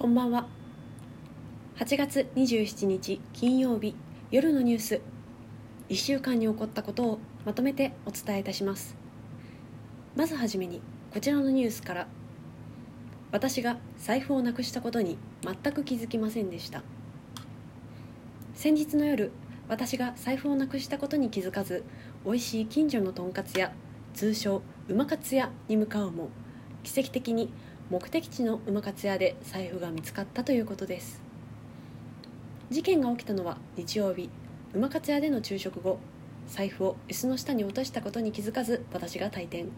こんばんは。8月27日金曜日夜のニュース。1週間に起こったことをまとめてお伝えいたします。まずはじめにこちらのニュースから。私が財布をなくしたことに全く気づきませんでした。先日の夜私が財布をなくしたことに気づかず美味しい近所のとんかつ屋通称うまかつ屋に向かうも奇跡的に目的地のうまかつ屋で財布が見つかったということです。事件が起きたのは日曜日。うまかつ屋での昼食後。財布を椅子の下に落としたことに気づかず私が退店。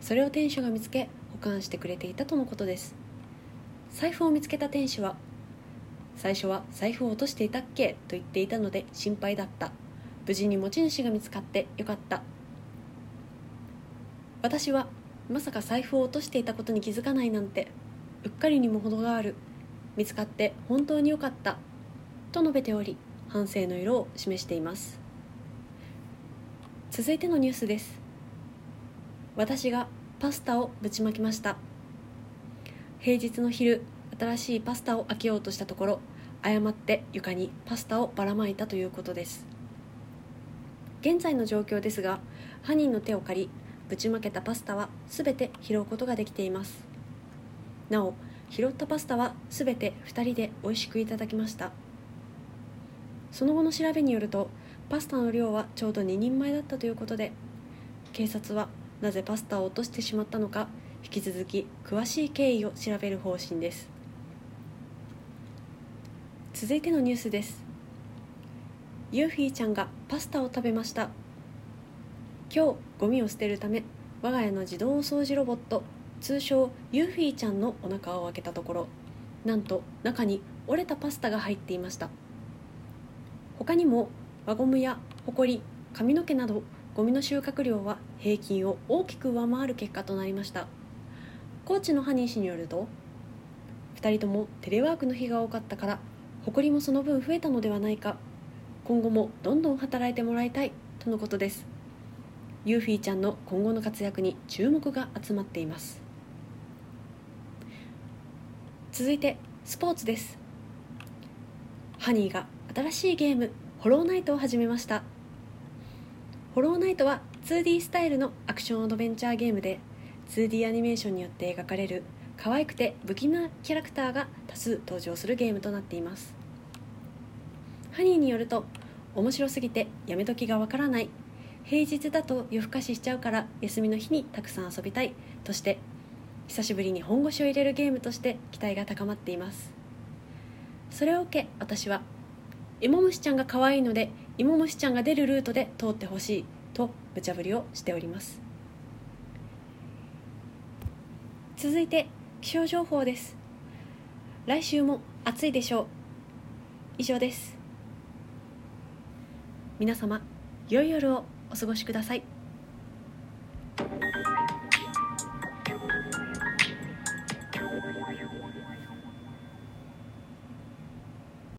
それを店主が見つけ保管してくれていたとのことです。財布を見つけた店主は最初は財布を落としていたっけ？と言っていたので心配だった。無事に持ち主が見つかってよかった。私はまさか財布を落としていたことに気づかないなんてうっかりにも程がある。見つかって本当によかった。と述べており反省の色を示しています。続いてのニュースです。私がパスタをぶちまきました。平日の昼新しいパスタを開けようとしたところ誤って床にパスタをばらまいたということです。現在の状況ですが犯人の手を借りぶちまけたパスタは全て拾うことができています。なお拾ったパスタは全て2人で美味しくいただきました。その後の調べによるとパスタの量はちょうど2人前だったということで警察はなぜパスタを落としてしまったのか引き続き詳しい経緯を調べる方針です。続いてのニュースです。ユーフィーちゃんがパスタを食べました。今日ゴミを捨てるため我が家の自動掃除ロボット通称ユーフィーちゃんのお腹を開けたところなんと中に折れたパスタが入っていました。他にも輪ゴムやホコリ髪の毛などゴミの収穫量は平均を大きく上回る結果となりました。コーチのハニー氏によると2人ともテレワークの日が多かったから誇りもその分増えたのではないか今後もどんどん働いてもらいたいとのことです。ユーフィーちゃんの今後の活躍に注目が集まっています。続いてスポーツです。ハニーが新しいゲームホローナイトを始めました。ホローナイトは 2D スタイルのアクションアドベンチャーゲームで 2D アニメーションによって描かれる可愛くて不気味なキャラクターが多数登場するゲームとなっています。ハニーによると面白すぎてやめ時がわからない。平日だと夜更かししちゃうから休みの日にたくさん遊びたい。として久しぶりに本腰を入れるゲームとして期待が高まっています。それを受け私は芋虫ちゃんが可愛いので芋虫ちゃんが出るルートで通ってほしいと無茶ぶりをしております。続いて気象情報です。来週も暑いでしょう。以上です。皆様良い夜を。お過ごしください。